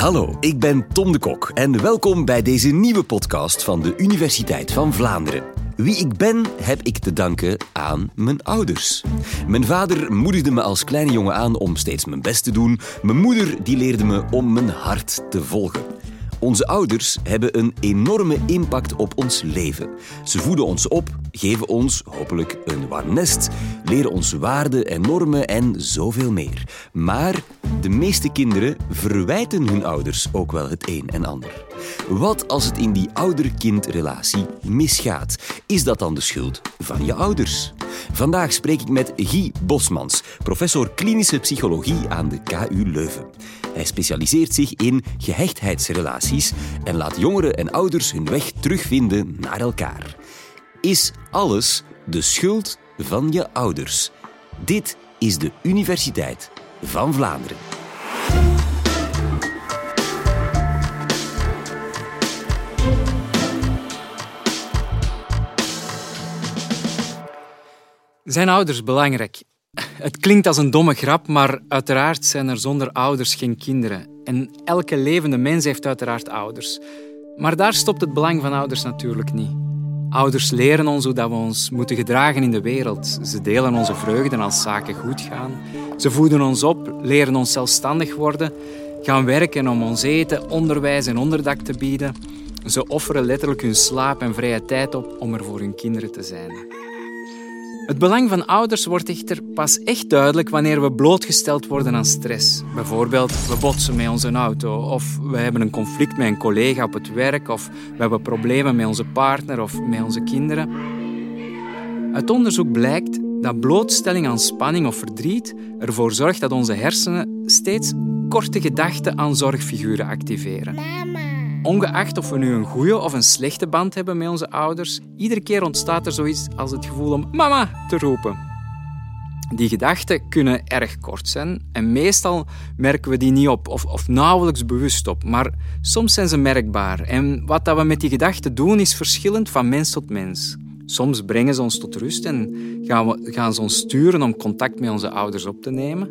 Hallo, ik ben Tom de Kok en welkom bij deze nieuwe podcast van de Universiteit van Vlaanderen. Wie ik ben, heb ik te danken aan mijn ouders. Mijn vader moedigde me als kleine jongen aan om steeds mijn best te doen. Mijn moeder die leerde me om mijn hart te volgen. Onze ouders hebben een enorme impact op ons leven. Ze voeden ons op, geven ons hopelijk een warm nest, leren ons waarden en normen en zoveel meer. Maar de meeste kinderen verwijten hun ouders ook wel het een en ander. Wat als het in die ouder-kindrelatie misgaat? Is dat dan de schuld van je ouders? Vandaag spreek ik met Guy Bosmans, professor klinische psychologie aan de KU Leuven. Hij specialiseert zich in gehechtheidsrelaties en laat jongeren en ouders hun weg terugvinden naar elkaar. Is alles de schuld van je ouders? Dit is de Universiteit van Vlaanderen. Zijn ouders belangrijk? Het klinkt als een domme grap, maar uiteraard zijn er zonder ouders geen kinderen. En elke levende mens heeft uiteraard ouders. Maar daar stopt het belang van ouders natuurlijk niet. Ouders leren ons hoe dat we ons moeten gedragen in de wereld. Ze delen onze vreugden als zaken goed gaan. Ze voeden ons op, leren ons zelfstandig worden, gaan werken om ons eten, onderwijs en onderdak te bieden. Ze offeren letterlijk hun slaap en vrije tijd op om er voor hun kinderen te zijn. Het belang van ouders wordt echter pas echt duidelijk wanneer we blootgesteld worden aan stress. Bijvoorbeeld, we botsen met onze auto, of we hebben een conflict met een collega op het werk, of we hebben problemen met onze partner of met onze kinderen. Uit onderzoek blijkt dat blootstelling aan spanning of verdriet ervoor zorgt dat onze hersenen steeds korte gedachten aan zorgfiguren activeren. Ongeacht of we nu een goede of een slechte band hebben met onze ouders, iedere keer ontstaat er zoiets als het gevoel om mama te roepen. Die gedachten kunnen erg kort zijn en meestal merken we die niet op of, of nauwelijks bewust op, maar soms zijn ze merkbaar. En wat dat we met die gedachten doen is verschillend van mens tot mens. Soms brengen ze ons tot rust en gaan, we, gaan ze ons sturen om contact met onze ouders op te nemen.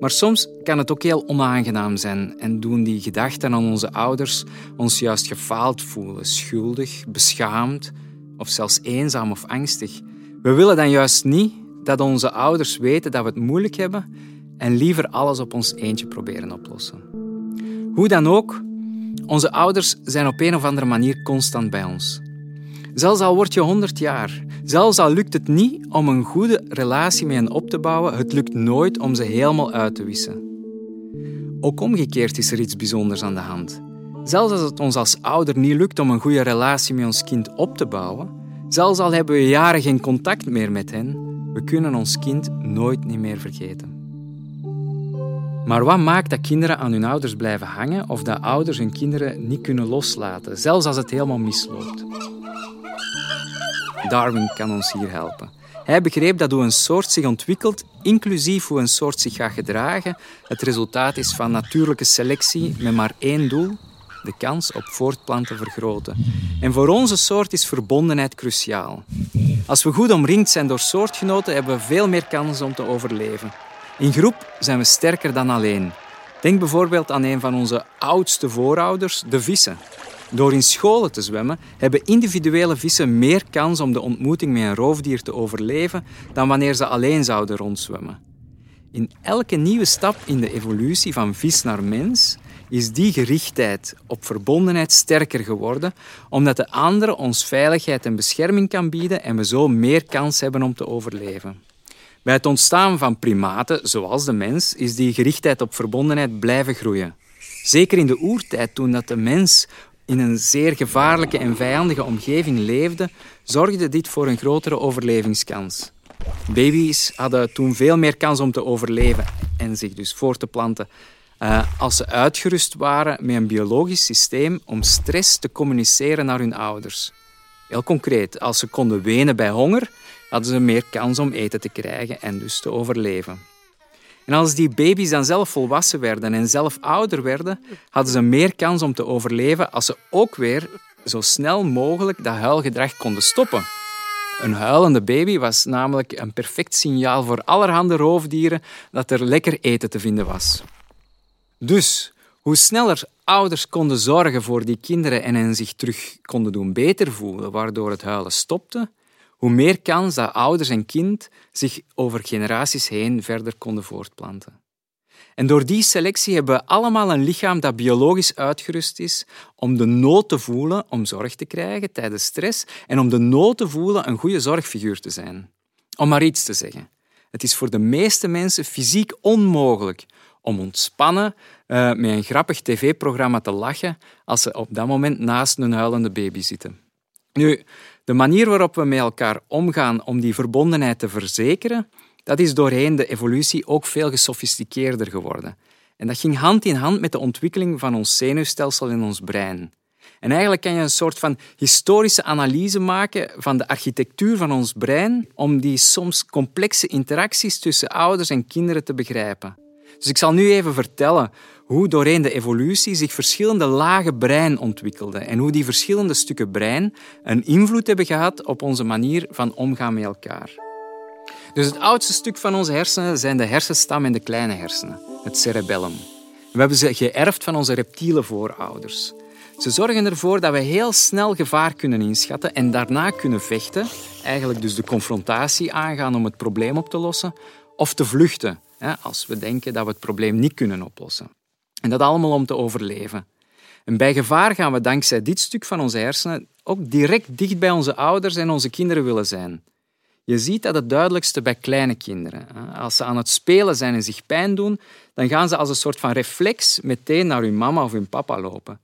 Maar soms kan het ook heel onaangenaam zijn en doen die gedachten aan onze ouders ons juist gefaald voelen, schuldig, beschaamd of zelfs eenzaam of angstig. We willen dan juist niet dat onze ouders weten dat we het moeilijk hebben en liever alles op ons eentje proberen oplossen. Hoe dan ook, onze ouders zijn op een of andere manier constant bij ons. Zelfs al word je 100 jaar, zelfs al lukt het niet om een goede relatie met hen op te bouwen, het lukt nooit om ze helemaal uit te wissen. Ook omgekeerd is er iets bijzonders aan de hand. Zelfs als het ons als ouder niet lukt om een goede relatie met ons kind op te bouwen, zelfs al hebben we jaren geen contact meer met hen, we kunnen ons kind nooit niet meer vergeten. Maar wat maakt dat kinderen aan hun ouders blijven hangen of dat ouders hun kinderen niet kunnen loslaten, zelfs als het helemaal misloopt? Darwin kan ons hier helpen. Hij begreep dat hoe een soort zich ontwikkelt, inclusief hoe een soort zich gaat gedragen, het resultaat is van natuurlijke selectie met maar één doel, de kans op voortplanten vergroten. En voor onze soort is verbondenheid cruciaal. Als we goed omringd zijn door soortgenoten, hebben we veel meer kansen om te overleven. In groep zijn we sterker dan alleen. Denk bijvoorbeeld aan een van onze oudste voorouders, de vissen. Door in scholen te zwemmen hebben individuele vissen meer kans om de ontmoeting met een roofdier te overleven dan wanneer ze alleen zouden rondzwemmen. In elke nieuwe stap in de evolutie van vis naar mens is die gerichtheid op verbondenheid sterker geworden, omdat de andere ons veiligheid en bescherming kan bieden en we zo meer kans hebben om te overleven. Bij het ontstaan van primaten, zoals de mens, is die gerichtheid op verbondenheid blijven groeien. Zeker in de oertijd, toen dat de mens in een zeer gevaarlijke en vijandige omgeving leefde, zorgde dit voor een grotere overlevingskans. Baby's hadden toen veel meer kans om te overleven en zich dus voor te planten uh, als ze uitgerust waren met een biologisch systeem om stress te communiceren naar hun ouders. Heel concreet, als ze konden wenen bij honger, hadden ze meer kans om eten te krijgen en dus te overleven. En als die baby's dan zelf volwassen werden en zelf ouder werden, hadden ze meer kans om te overleven als ze ook weer zo snel mogelijk dat huilgedrag konden stoppen. Een huilende baby was namelijk een perfect signaal voor allerhande roofdieren dat er lekker eten te vinden was. Dus, Hoe sneller ouders konden zorgen voor die kinderen en hen zich terug konden doen beter voelen, waardoor het huilen stopte, hoe meer kans dat ouders en kind zich over generaties heen verder konden voortplanten. En door die selectie hebben we allemaal een lichaam dat biologisch uitgerust is om de nood te voelen om zorg te krijgen tijdens stress en om de nood te voelen een goede zorgfiguur te zijn. Om maar iets te zeggen. Het is voor de meeste mensen fysiek onmogelijk om ontspannen uh, met een grappig tv-programma te lachen als ze op dat moment naast een huilende baby zitten. Nu, de manier waarop we met elkaar omgaan om die verbondenheid te verzekeren, dat is doorheen de evolutie ook veel gesofisticeerder geworden. En dat ging hand in hand met de ontwikkeling van ons zenuwstelsel in ons brein. En eigenlijk kan je een soort van historische analyse maken van de architectuur van ons brein om die soms complexe interacties tussen ouders en kinderen te begrijpen. Dus ik zal nu even vertellen hoe doorheen de evolutie zich verschillende lagen brein ontwikkelden en hoe die verschillende stukken brein een invloed hebben gehad op onze manier van omgaan met elkaar. Dus het oudste stuk van onze hersenen zijn de hersenstam en de kleine hersenen, het cerebellum. We hebben ze geërfd van onze reptiele voorouders. Ze zorgen ervoor dat we heel snel gevaar kunnen inschatten en daarna kunnen vechten, eigenlijk dus de confrontatie aangaan om het probleem op te lossen, of te vluchten, als we denken dat we het probleem niet kunnen oplossen. En dat allemaal om te overleven. En bij gevaar gaan we dankzij dit stuk van onze hersenen ook direct dicht bij onze ouders en onze kinderen willen zijn. Je ziet dat het duidelijkste bij kleine kinderen. Als ze aan het spelen zijn en zich pijn doen, dan gaan ze als een soort van reflex meteen naar hun mama of hun papa lopen.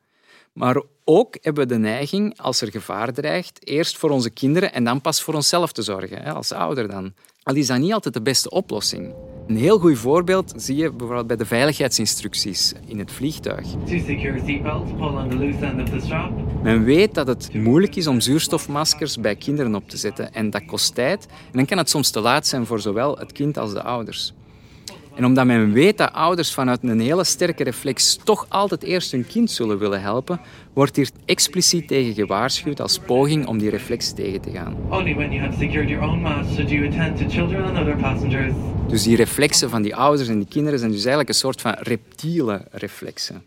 Maar ook hebben we de neiging, als er gevaar dreigt, eerst voor onze kinderen en dan pas voor onszelf te zorgen, als ouder dan. Al is dat niet altijd de beste oplossing. Een heel goed voorbeeld zie je bijvoorbeeld bij de veiligheidsinstructies in het vliegtuig. Men weet dat het moeilijk is om zuurstofmaskers bij kinderen op te zetten en dat kost tijd. En dan kan het soms te laat zijn voor zowel het kind als de ouders. En omdat men weet dat ouders vanuit een hele sterke reflex toch altijd eerst hun kind zullen willen helpen, wordt hier expliciet tegen gewaarschuwd als poging om die reflex tegen te gaan. Dus die reflexen van die ouders en die kinderen zijn dus eigenlijk een soort van reptiele reflexen.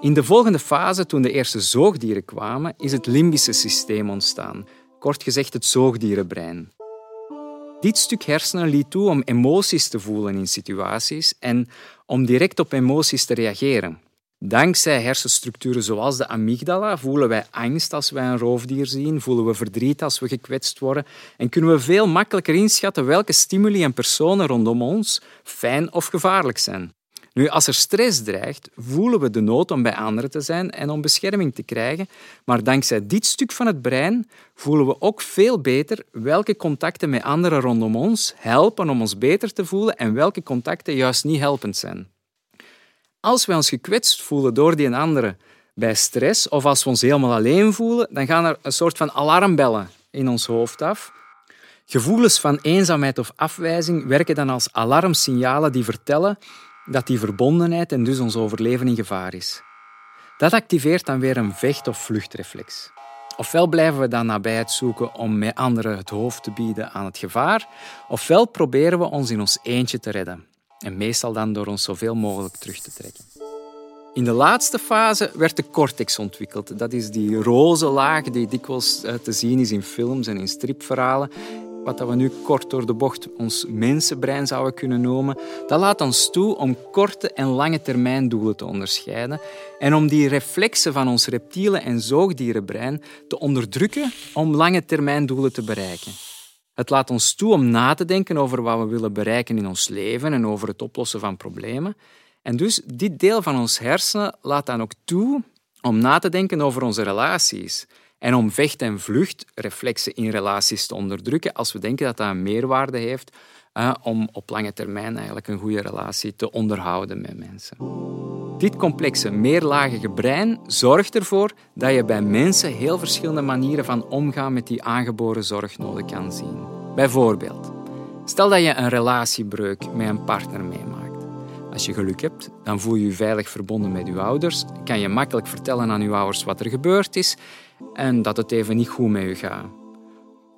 In de volgende fase, toen de eerste zoogdieren kwamen, is het limbische systeem ontstaan. Kort gezegd het zoogdierenbrein. Dit stuk hersenen liet toe om emoties te voelen in situaties en om direct op emoties te reageren. Dankzij hersenstructuren zoals de amygdala voelen wij angst als wij een roofdier zien, voelen we verdriet als we gekwetst worden en kunnen we veel makkelijker inschatten welke stimuli en personen rondom ons fijn of gevaarlijk zijn. Nu, als er stress dreigt, voelen we de nood om bij anderen te zijn en om bescherming te krijgen. Maar dankzij dit stuk van het brein voelen we ook veel beter welke contacten met anderen rondom ons helpen om ons beter te voelen en welke contacten juist niet helpend zijn. Als we ons gekwetst voelen door die andere bij stress of als we ons helemaal alleen voelen, dan gaan er een soort van alarmbellen in ons hoofd af. Gevoelens van eenzaamheid of afwijzing werken dan als alarmsignalen die vertellen dat die verbondenheid en dus ons overleven in gevaar is. Dat activeert dan weer een vecht- of vluchtreflex. Ofwel blijven we dan nabijheid zoeken om met anderen het hoofd te bieden aan het gevaar, ofwel proberen we ons in ons eentje te redden. En meestal dan door ons zoveel mogelijk terug te trekken. In de laatste fase werd de cortex ontwikkeld. Dat is die roze laag die dikwijls eh, te zien is in films en in stripverhalen wat we nu kort door de bocht ons mensenbrein zouden kunnen noemen, dat laat ons toe om korte en lange termijn doelen te onderscheiden en om die reflexen van ons reptiele en zoogdierenbrein te onderdrukken om lange termijn doelen te bereiken. Het laat ons toe om na te denken over wat we willen bereiken in ons leven en over het oplossen van problemen. En dus dit deel van ons hersenen laat dan ook toe om na te denken over onze relaties en om vecht- en vluchtreflexen in relaties te onderdrukken als we denken dat dat een meerwaarde heeft om op lange termijn eigenlijk een goede relatie te onderhouden met mensen. Dit complexe, meerlagige brein zorgt ervoor dat je bij mensen heel verschillende manieren van omgaan met die aangeboren zorgnoden kan zien. Bijvoorbeeld, stel dat je een relatiebreuk met een partner meemaakt. Als je geluk hebt, dan voel je je veilig verbonden met je ouders, kan je makkelijk vertellen aan je ouders wat er gebeurd is en dat het even niet goed met u gaat.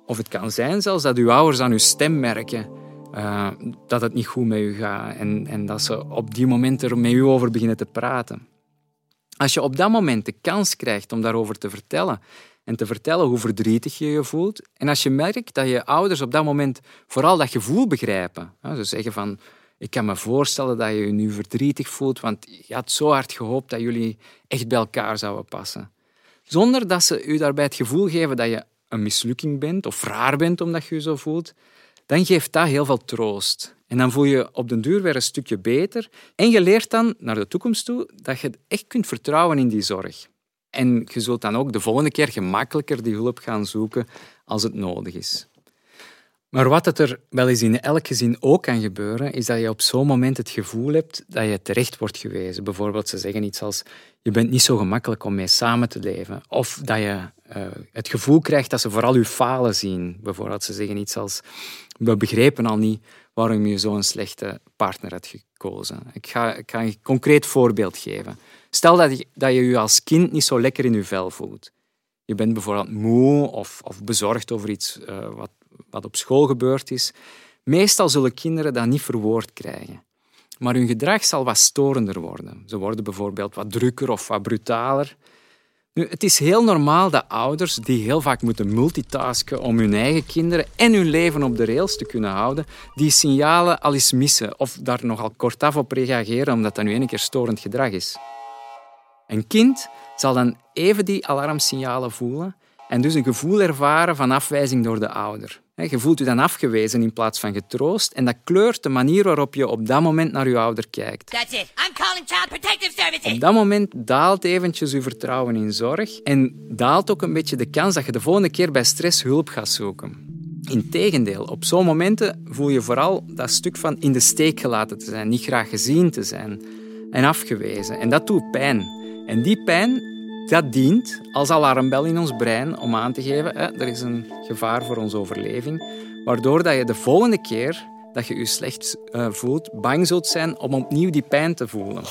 Of het kan zijn zelfs dat uw ouders aan uw stem merken eh, dat het niet goed met u gaat en, en dat ze op die moment er met u over beginnen te praten. Als je op dat moment de kans krijgt om daarover te vertellen en te vertellen hoe verdrietig je je voelt, en als je merkt dat je ouders op dat moment vooral dat gevoel begrijpen, dus zeggen van ik kan me voorstellen dat je je nu verdrietig voelt, want je had zo hard gehoopt dat jullie echt bij elkaar zouden passen. Zonder dat ze u daarbij het gevoel geven dat je een mislukking bent of raar bent omdat je je zo voelt, dan geeft dat heel veel troost. En dan voel je op den duur weer een stukje beter. En je leert dan naar de toekomst toe dat je echt kunt vertrouwen in die zorg. En je zult dan ook de volgende keer gemakkelijker die hulp gaan zoeken als het nodig is. Maar wat er wel eens in elk gezin ook kan gebeuren, is dat je op zo'n moment het gevoel hebt dat je terecht wordt gewezen. Bijvoorbeeld, ze zeggen iets als: Je bent niet zo gemakkelijk om mee samen te leven. Of dat je uh, het gevoel krijgt dat ze vooral je falen zien. Bijvoorbeeld, ze zeggen iets als: We begrepen al niet waarom je zo'n slechte partner had gekozen. Ik ga, ik een concreet voorbeeld geven. Stel dat je, dat je je als kind niet zo lekker in je vel voelt. Je bent bijvoorbeeld moe of, of bezorgd over iets uh, wat, wat op school gebeurd is. Meestal zullen kinderen dat niet verwoord krijgen. Maar hun gedrag zal wat storender worden. Ze worden bijvoorbeeld wat drukker of wat brutaler. Nu, het is heel normaal dat ouders, die heel vaak moeten multitasken om hun eigen kinderen en hun leven op de rails te kunnen houden, die signalen al eens missen of daar nogal kortaf op reageren omdat dat nu een keer storend gedrag is. Een kind zal dan even die alarmsignalen voelen en dus een gevoel ervaren van afwijzing door de ouder. Je voelt je dan afgewezen in plaats van getroost en dat kleurt de manier waarop je op dat moment naar je ouder kijkt. That's it. I'm calling Child Protective Services. Op dat moment daalt eventjes je vertrouwen in zorg en daalt ook een beetje de kans dat je de volgende keer bij stress hulp gaat zoeken. Integendeel, op zo'n momenten voel je vooral dat stuk van in de steek gelaten te zijn, niet graag gezien te zijn en afgewezen. En dat doet pijn. En die pijn dat dient als alarmbel in ons brein om aan te geven hè, er is een gevaar voor onze overleving, waardoor dat je de volgende keer dat je je slecht uh, voelt, bang zult zijn om opnieuw die pijn te voelen.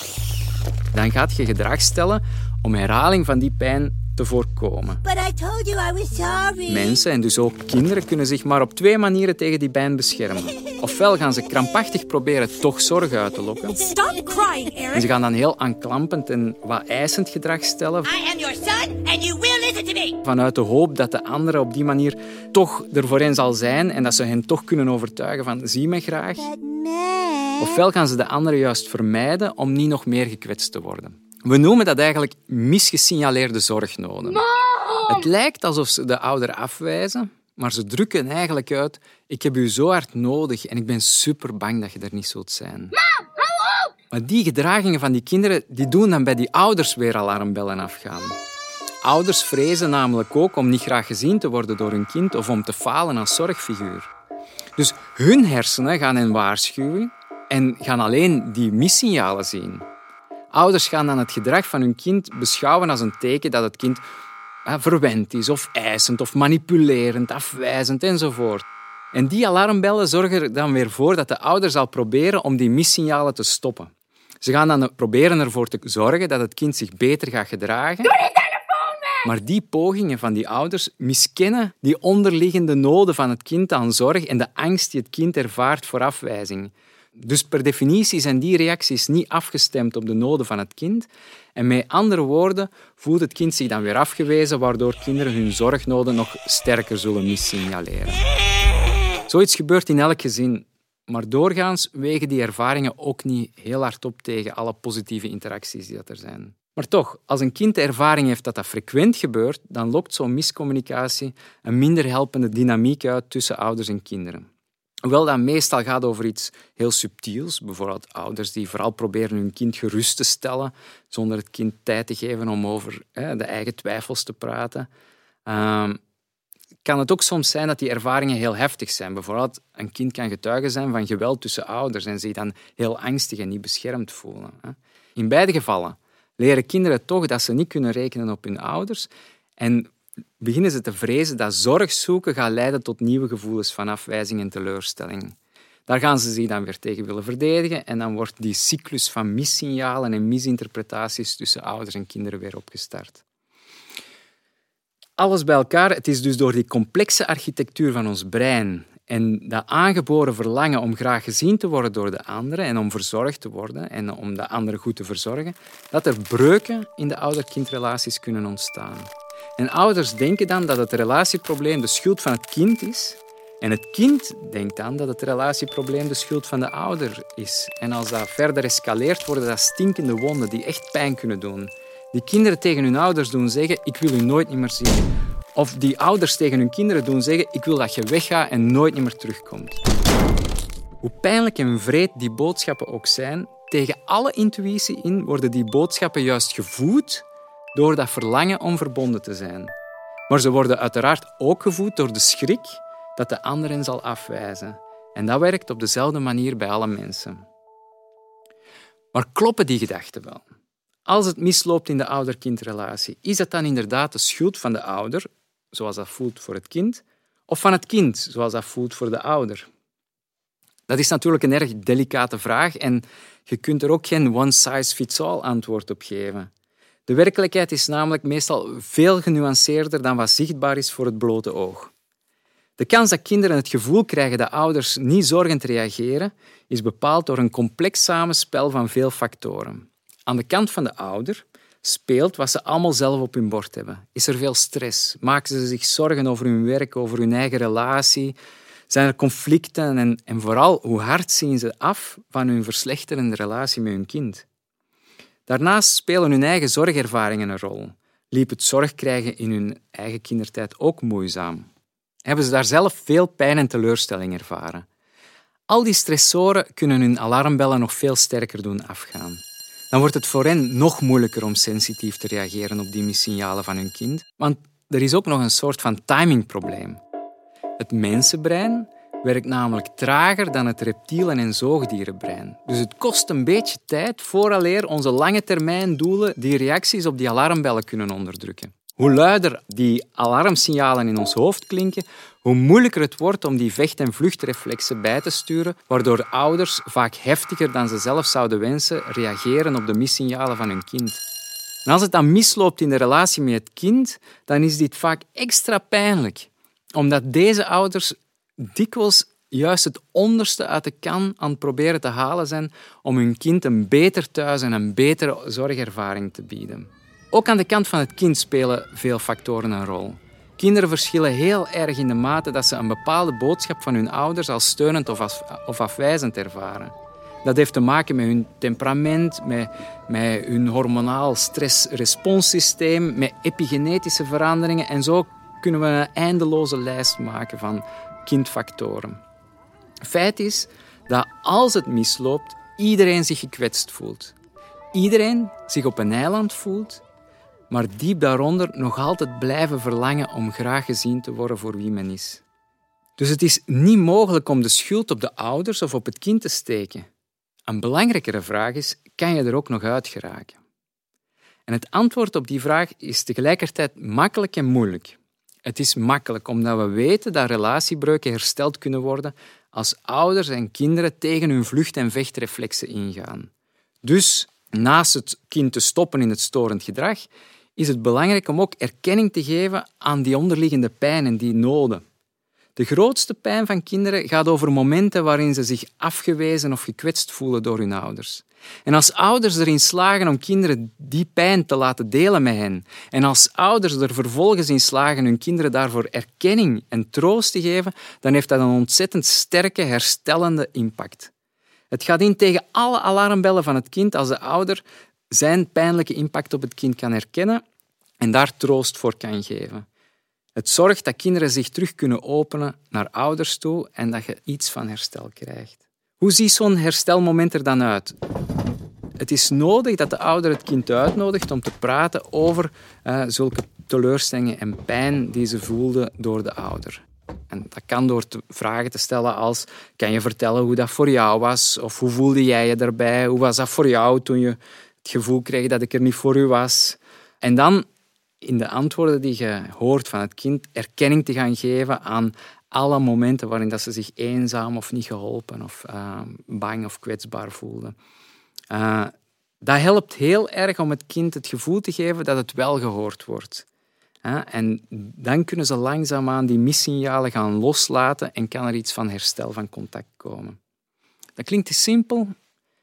Dan gaat je gedrag stellen om herhaling van die pijn te voorkomen. But I told you I was sorry. Mensen en dus ook kinderen kunnen zich maar op twee manieren tegen die pijn beschermen. Ofwel gaan ze krampachtig proberen toch zorg uit te lokken. Stop crying, En ze gaan dan heel aanklampend en wat eisend gedrag stellen I am your son, and you will listen to me. vanuit de hoop dat de andere op die manier toch er voor hen zal zijn en dat ze hen toch kunnen overtuigen van zie me graag. Ofwel gaan ze de andere juist vermijden om niet nog meer gekwetst te worden. We noemen dat eigenlijk misgesignaleerde zorgnoden. Het lijkt alsof ze de ouder afwijzen, maar ze drukken eigenlijk uit ik heb u zo hard nodig en ik ben super bang dat je er niet zult zijn. Maar die gedragingen van die kinderen die doen dan bij die ouders weer alarmbellen afgaan. Ouders vrezen namelijk ook om niet graag gezien te worden door hun kind of om te falen als zorgfiguur. Dus hun hersenen gaan hen waarschuwen en gaan alleen die missignalen zien. Ouders gaan dan het gedrag van hun kind beschouwen als een teken dat het kind verwend is, of eisend, of manipulerend, afwijzend enzovoort. En die alarmbellen zorgen er dan weer voor dat de ouder zal proberen om die missignalen te stoppen. Ze gaan dan proberen ervoor te zorgen dat het kind zich beter gaat gedragen. Maar die pogingen van die ouders miskennen die onderliggende noden van het kind aan zorg en de angst die het kind ervaart voor afwijzing. Dus per definitie zijn die reacties niet afgestemd op de noden van het kind. En met andere woorden voelt het kind zich dan weer afgewezen, waardoor kinderen hun zorgnoden nog sterker zullen missignaleren. Zoiets gebeurt in elk gezin. Maar doorgaans wegen die ervaringen ook niet heel hard op tegen alle positieve interacties die dat er zijn. Maar toch, als een kind de ervaring heeft dat dat frequent gebeurt, dan lokt zo'n miscommunicatie een minder helpende dynamiek uit tussen ouders en kinderen. Hoewel dat meestal gaat over iets heel subtiels, bijvoorbeeld ouders die vooral proberen hun kind gerust te stellen, zonder het kind tijd te geven om over hè, de eigen twijfels te praten, ehm, kan het ook soms zijn dat die ervaringen heel heftig zijn. Bijvoorbeeld, een kind kan getuige zijn van geweld tussen ouders en zich dan heel angstig en niet beschermd voelen. In beide gevallen leren kinderen toch dat ze niet kunnen rekenen op hun ouders en beginnen ze te vrezen dat zorg zoeken gaat leiden tot nieuwe gevoelens van afwijzing en teleurstelling. Daar gaan ze zich dan weer tegen willen verdedigen en dan wordt die cyclus van missignalen en misinterpretaties tussen ouders en kinderen weer opgestart. Alles bij elkaar, het is dus door die complexe architectuur van ons brein En dat aangeboren verlangen om graag gezien te worden door de anderen en om verzorgd te worden en om de anderen goed te verzorgen, dat er breuken in de ouder-kindrelaties kunnen ontstaan. En ouders denken dan dat het relatieprobleem de schuld van het kind is. En het kind denkt dan dat het relatieprobleem de schuld van de ouder is. En als dat verder escaleert, worden dat stinkende wonden die echt pijn kunnen doen. Die kinderen tegen hun ouders doen zeggen, ik wil u nooit meer zien. Of die ouders tegen hun kinderen doen zeggen, ik wil dat je weggaat en nooit meer terugkomt. Hoe pijnlijk en vreed die boodschappen ook zijn, tegen alle intuïtie in worden die boodschappen juist gevoed door dat verlangen om verbonden te zijn. Maar ze worden uiteraard ook gevoed door de schrik dat de ander hen zal afwijzen. En dat werkt op dezelfde manier bij alle mensen. Maar kloppen die gedachten wel? Als het misloopt in de ouder-kindrelatie, is dat dan inderdaad de schuld van de ouder, zoals dat voelt voor het kind, of van het kind, zoals dat voelt voor de ouder? Dat is natuurlijk een erg delicate vraag en je kunt er ook geen one-size-fits-all antwoord op geven. De werkelijkheid is namelijk meestal veel genuanceerder dan wat zichtbaar is voor het blote oog. De kans dat kinderen het gevoel krijgen dat ouders niet zorgend reageren, is bepaald door een complex samenspel van veel factoren. Aan de kant van de ouder speelt wat ze allemaal zelf op hun bord hebben. Is er veel stress? Maken ze zich zorgen over hun werk, over hun eigen relatie? Zijn er conflicten? En, en vooral, hoe hard zien ze af van hun verslechterende relatie met hun kind? Daarnaast spelen hun eigen zorgervaringen een rol. Liep het zorg krijgen in hun eigen kindertijd ook moeizaam? Hebben ze daar zelf veel pijn en teleurstelling ervaren? Al die stressoren kunnen hun alarmbellen nog veel sterker doen afgaan. Dan wordt het voor hen nog moeilijker om sensitief te reageren op die missignalen van hun kind, want er is ook nog een soort van timingprobleem. Het mensenbrein werkt namelijk trager dan het reptielen- en zoogdierenbrein. Dus het kost een beetje tijd vooraleer onze lange termijn doelen die reacties op die alarmbellen kunnen onderdrukken. Hoe luider die alarmsignalen in ons hoofd klinken, hoe moeilijker het wordt om die vecht- en vluchtreflexen bij te sturen, waardoor ouders vaak heftiger dan ze zelf zouden wensen reageren op de missignalen van hun kind. En als het dan misloopt in de relatie met het kind, dan is dit vaak extra pijnlijk, omdat deze ouders dikwijls juist het onderste uit de kan aan het proberen te halen zijn om hun kind een beter thuis en een betere zorgervaring te bieden. Ook aan de kant van het kind spelen veel factoren een rol. Kinderen verschillen heel erg in de mate dat ze een bepaalde boodschap van hun ouders als steunend of, afwijzend ervaren. Dat heeft te maken met hun temperament, met, met hun hormonaal stressresponssysteem, met epigenetische veranderingen. En zo kunnen we een eindeloze lijst maken van kindfactoren. Feit is dat als het misloopt, iedereen zich gekwetst voelt. Iedereen zich op een eiland voelt, maar diep daaronder nog altijd blijven verlangen om graag gezien te worden voor wie men is. Dus het is niet mogelijk om de schuld op de ouders of op het kind te steken. Een belangrijkere vraag is, kan je er ook nog uit geraken? En het antwoord op die vraag is tegelijkertijd makkelijk en moeilijk. Het is makkelijk omdat we weten dat relatiebreuken hersteld kunnen worden als ouders en kinderen tegen hun vlucht- en vechtreflexen ingaan. Dus naast het kind te stoppen in het storend gedrag, is het belangrijk om ook erkenning te geven aan die onderliggende pijn en die noden. De grootste pijn van kinderen gaat over momenten waarin ze zich afgewezen of gekwetst voelen door hun ouders. En als ouders erin slagen om kinderen die pijn te laten delen met hen, en als ouders er vervolgens in slagen hun kinderen daarvoor erkenning en troost te geven, dan heeft dat een ontzettend sterke herstellende impact. Het gaat in tegen alle alarmbellen van het kind als de ouder zijn pijnlijke impact op het kind kan herkennen en daar troost voor kan geven. Het zorgt dat kinderen zich terug kunnen openen naar ouders toe en dat je iets van herstel krijgt. Hoe ziet zo'n herstelmoment er dan uit? Het is nodig dat de ouder het kind uitnodigt om te praten over uh, zulke teleurstellingen en pijn die ze voelde door de ouder. En dat kan door te vragen te stellen als: kan je vertellen hoe dat voor jou was? Of hoe voelde jij je daarbij? Hoe was dat voor jou toen je het gevoel kreeg dat ik er niet voor u was? En dan in de antwoorden die je hoort van het kind erkenning te gaan geven aan alle momenten waarin dat ze zich eenzaam of niet geholpen of uh, bang of kwetsbaar voelden. Uh, dat helpt heel erg om het kind het gevoel te geven dat het wel gehoord wordt. En dan kunnen ze langzaamaan die missignalen gaan loslaten en kan er iets van herstel van contact komen. Dat klinkt simpel,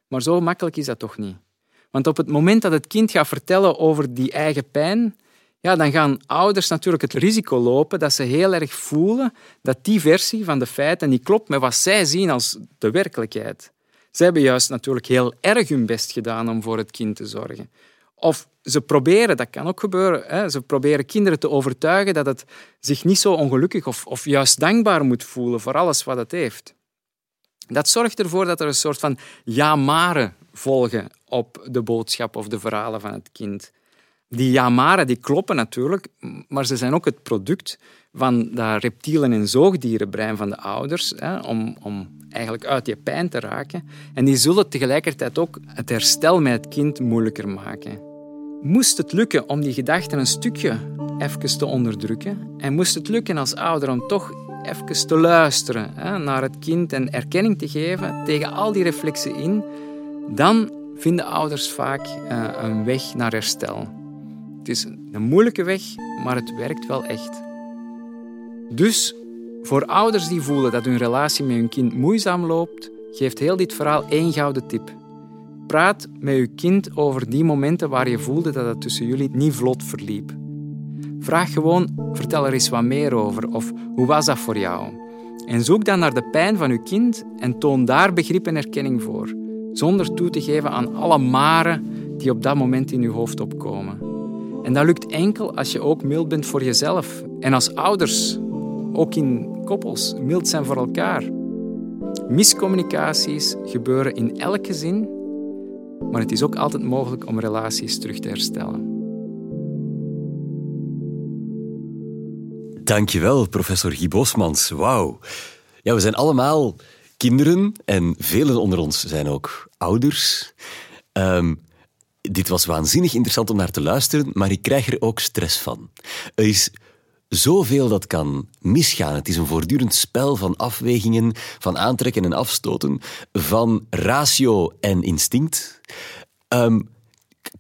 maar zo makkelijk is dat toch niet. Want op het moment dat het kind gaat vertellen over die eigen pijn, ja, dan gaan ouders natuurlijk het risico lopen dat ze heel erg voelen dat die versie van de feiten niet klopt met wat zij zien als de werkelijkheid. Ze hebben juist natuurlijk heel erg hun best gedaan om voor het kind te zorgen. Of ze proberen, dat kan ook gebeuren, hè, ze proberen kinderen te overtuigen dat het zich niet zo ongelukkig of, of juist dankbaar moet voelen voor alles wat het heeft. Dat zorgt ervoor dat er een soort van ja-maren volgen op de boodschap of de verhalen van het kind. Die ja-maren die kloppen natuurlijk, maar ze zijn ook het product van dat reptielen- en zoogdierenbrein van de ouders, hè, om, om eigenlijk uit je pijn te raken. En die zullen tegelijkertijd ook het herstel met het kind moeilijker maken. Moest het lukken om die gedachten een stukje even te onderdrukken en moest het lukken als ouder om toch even te luisteren hè, naar het kind en erkenning te geven tegen al die reflexen in, dan vinden ouders vaak uh, een weg naar herstel. Het is een moeilijke weg, maar het werkt wel echt. Dus voor ouders die voelen dat hun relatie met hun kind moeizaam loopt, geeft heel dit verhaal één gouden tip. Praat met je kind over die momenten waar je voelde dat het tussen jullie niet vlot verliep. Vraag gewoon, vertel er eens wat meer over of hoe was dat voor jou? En zoek dan naar de pijn van je kind en toon daar begrip en erkenning voor, zonder toe te geven aan alle maren die op dat moment in je hoofd opkomen. En dat lukt enkel als je ook mild bent voor jezelf en als ouders, ook in koppels, mild zijn voor elkaar. Miscommunicaties gebeuren in elk gezin, maar het is ook altijd mogelijk om relaties terug te herstellen. Dankjewel, professor Guy Bosmans. Wauw. Ja, we zijn allemaal kinderen en velen onder ons zijn ook ouders. Um, dit was waanzinnig interessant om naar te luisteren, maar ik krijg er ook stress van. Er is zoveel dat kan misgaan. Het is een voortdurend spel van afwegingen, van aantrekken en afstoten, van ratio en instinct. Um,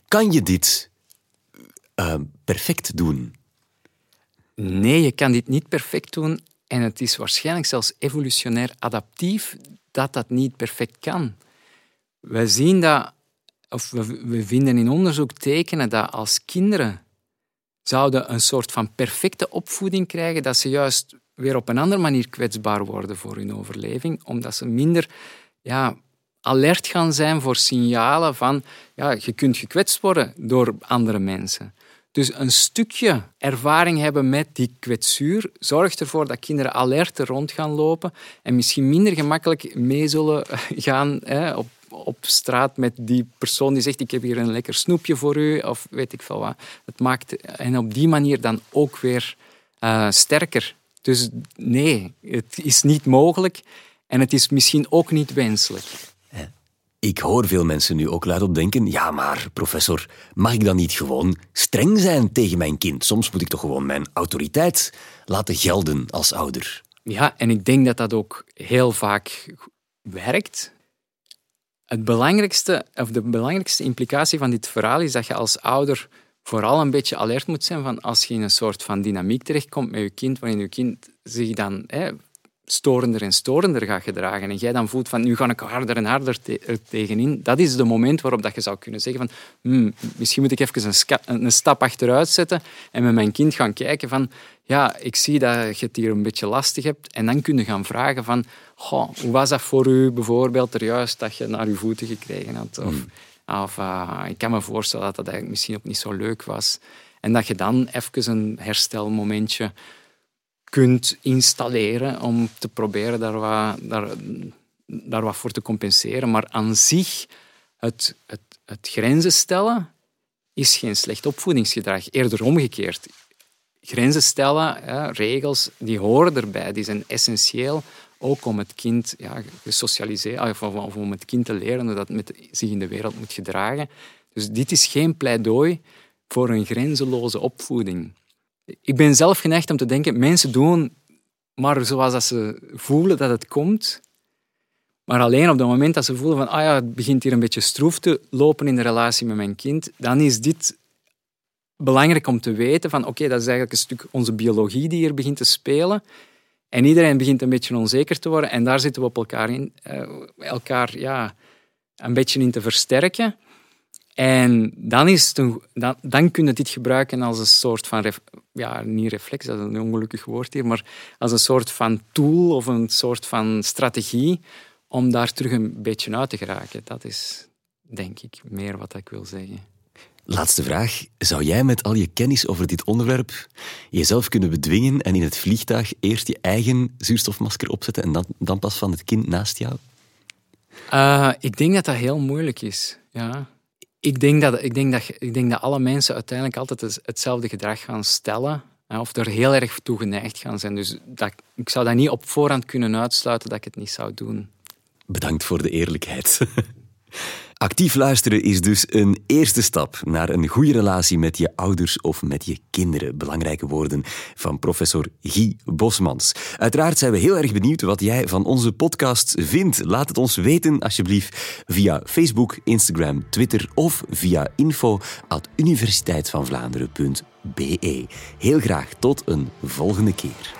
kan je dit um, perfect doen? Nee, je kan dit niet perfect doen. En het is waarschijnlijk zelfs evolutionair adaptief dat dat niet perfect kan. We zien dat, of we vinden in onderzoek tekenen dat als kinderen zouden een soort van perfecte opvoeding krijgen, dat ze juist weer op een andere manier kwetsbaar worden voor hun overleving, omdat ze minder ja, alert gaan zijn voor signalen van ja, je kunt gekwetst worden door andere mensen. Dus een stukje ervaring hebben met die kwetsuur zorgt ervoor dat kinderen alerter rond gaan lopen en misschien minder gemakkelijk mee zullen gaan hè, op, op straat met die persoon die zegt ik heb hier een lekker snoepje voor u of weet ik veel wat. Het maakt, en op die manier dan ook weer uh, sterker. Dus nee, het is niet mogelijk en het is misschien ook niet wenselijk. Ik hoor veel mensen nu ook luidop denken: ja, maar professor, mag ik dan niet gewoon streng zijn tegen mijn kind? Soms moet ik toch gewoon mijn autoriteit laten gelden als ouder. Ja, en ik denk dat dat ook heel vaak werkt. Het belangrijkste, of de belangrijkste implicatie van dit verhaal is dat je als ouder vooral een beetje alert moet zijn van als je in een soort van dynamiek terechtkomt met je kind, waarin je kind zich dan hè, storender en storender gaat gedragen. En jij dan voelt van nu ga ik harder en harder tegenin, dat is het moment waarop dat je zou kunnen zeggen van hmm, misschien moet ik even een, een, stap achteruit zetten en met mijn kind gaan kijken van ja, ik zie dat je het hier een beetje lastig hebt. En dan kun je gaan vragen van goh, hoe was dat voor u bijvoorbeeld er juist dat je naar je voeten gekregen had? Of, hmm. of uh, ik kan me voorstellen dat dat eigenlijk misschien ook niet zo leuk was. En dat je dan even een herstelmomentje kunt installeren om te proberen daar wat, daar, daar wat voor te compenseren. Maar aan zich, het, het, het grenzen stellen is geen slecht opvoedingsgedrag. Eerder omgekeerd. Grenzen stellen, regels, die horen erbij. Die zijn essentieel ook om het kind ja, gesocialiseerd, of, of om het kind te leren hoe dat met zich in de wereld moet gedragen. Dus dit is geen pleidooi voor een grenzeloze opvoeding ik ben zelf geneigd om te denken, mensen doen maar zoals dat ze voelen dat het komt. Maar alleen op het moment dat ze voelen van, ah ja, het begint hier een beetje stroef te lopen in de relatie met mijn kind, dan is dit belangrijk om te weten van oké, dat is eigenlijk een stuk onze biologie die hier begint te spelen. En iedereen begint een beetje onzeker te worden en daar zitten we op elkaar, in, eh, elkaar ja, een beetje in te versterken. En dan, is het een, dan, dan kun je dit gebruiken als een soort van, ref, ja, niet reflex, dat is een ongelukkig woord hier, maar als een soort van tool of een soort van strategie om daar terug een beetje uit te geraken. Dat is, denk ik, meer wat ik wil zeggen. Laatste vraag. Zou jij met al je kennis over dit onderwerp jezelf kunnen bedwingen en in het vliegtuig eerst je eigen zuurstofmasker opzetten en dan, dan pas van het kind naast jou? Uh, ik denk dat dat heel moeilijk is. Ja. Ik, denk dat, ik, denk dat, ik denk dat alle mensen uiteindelijk altijd hetzelfde gedrag gaan stellen. Of er heel erg toe geneigd gaan zijn. Dus dat, ik zou dat niet op voorhand kunnen uitsluiten dat ik het niet zou doen. Bedankt voor de eerlijkheid. Actief luisteren is dus een eerste stap naar een goede relatie met je ouders of met je kinderen. Belangrijke woorden van professor Guy Bosmans. Uiteraard zijn we heel erg benieuwd wat jij van onze podcast vindt. Laat het ons weten alsjeblieft via Facebook, Instagram, Twitter of via info@universiteitvanvlaanderen.be. Heel graag tot een volgende keer.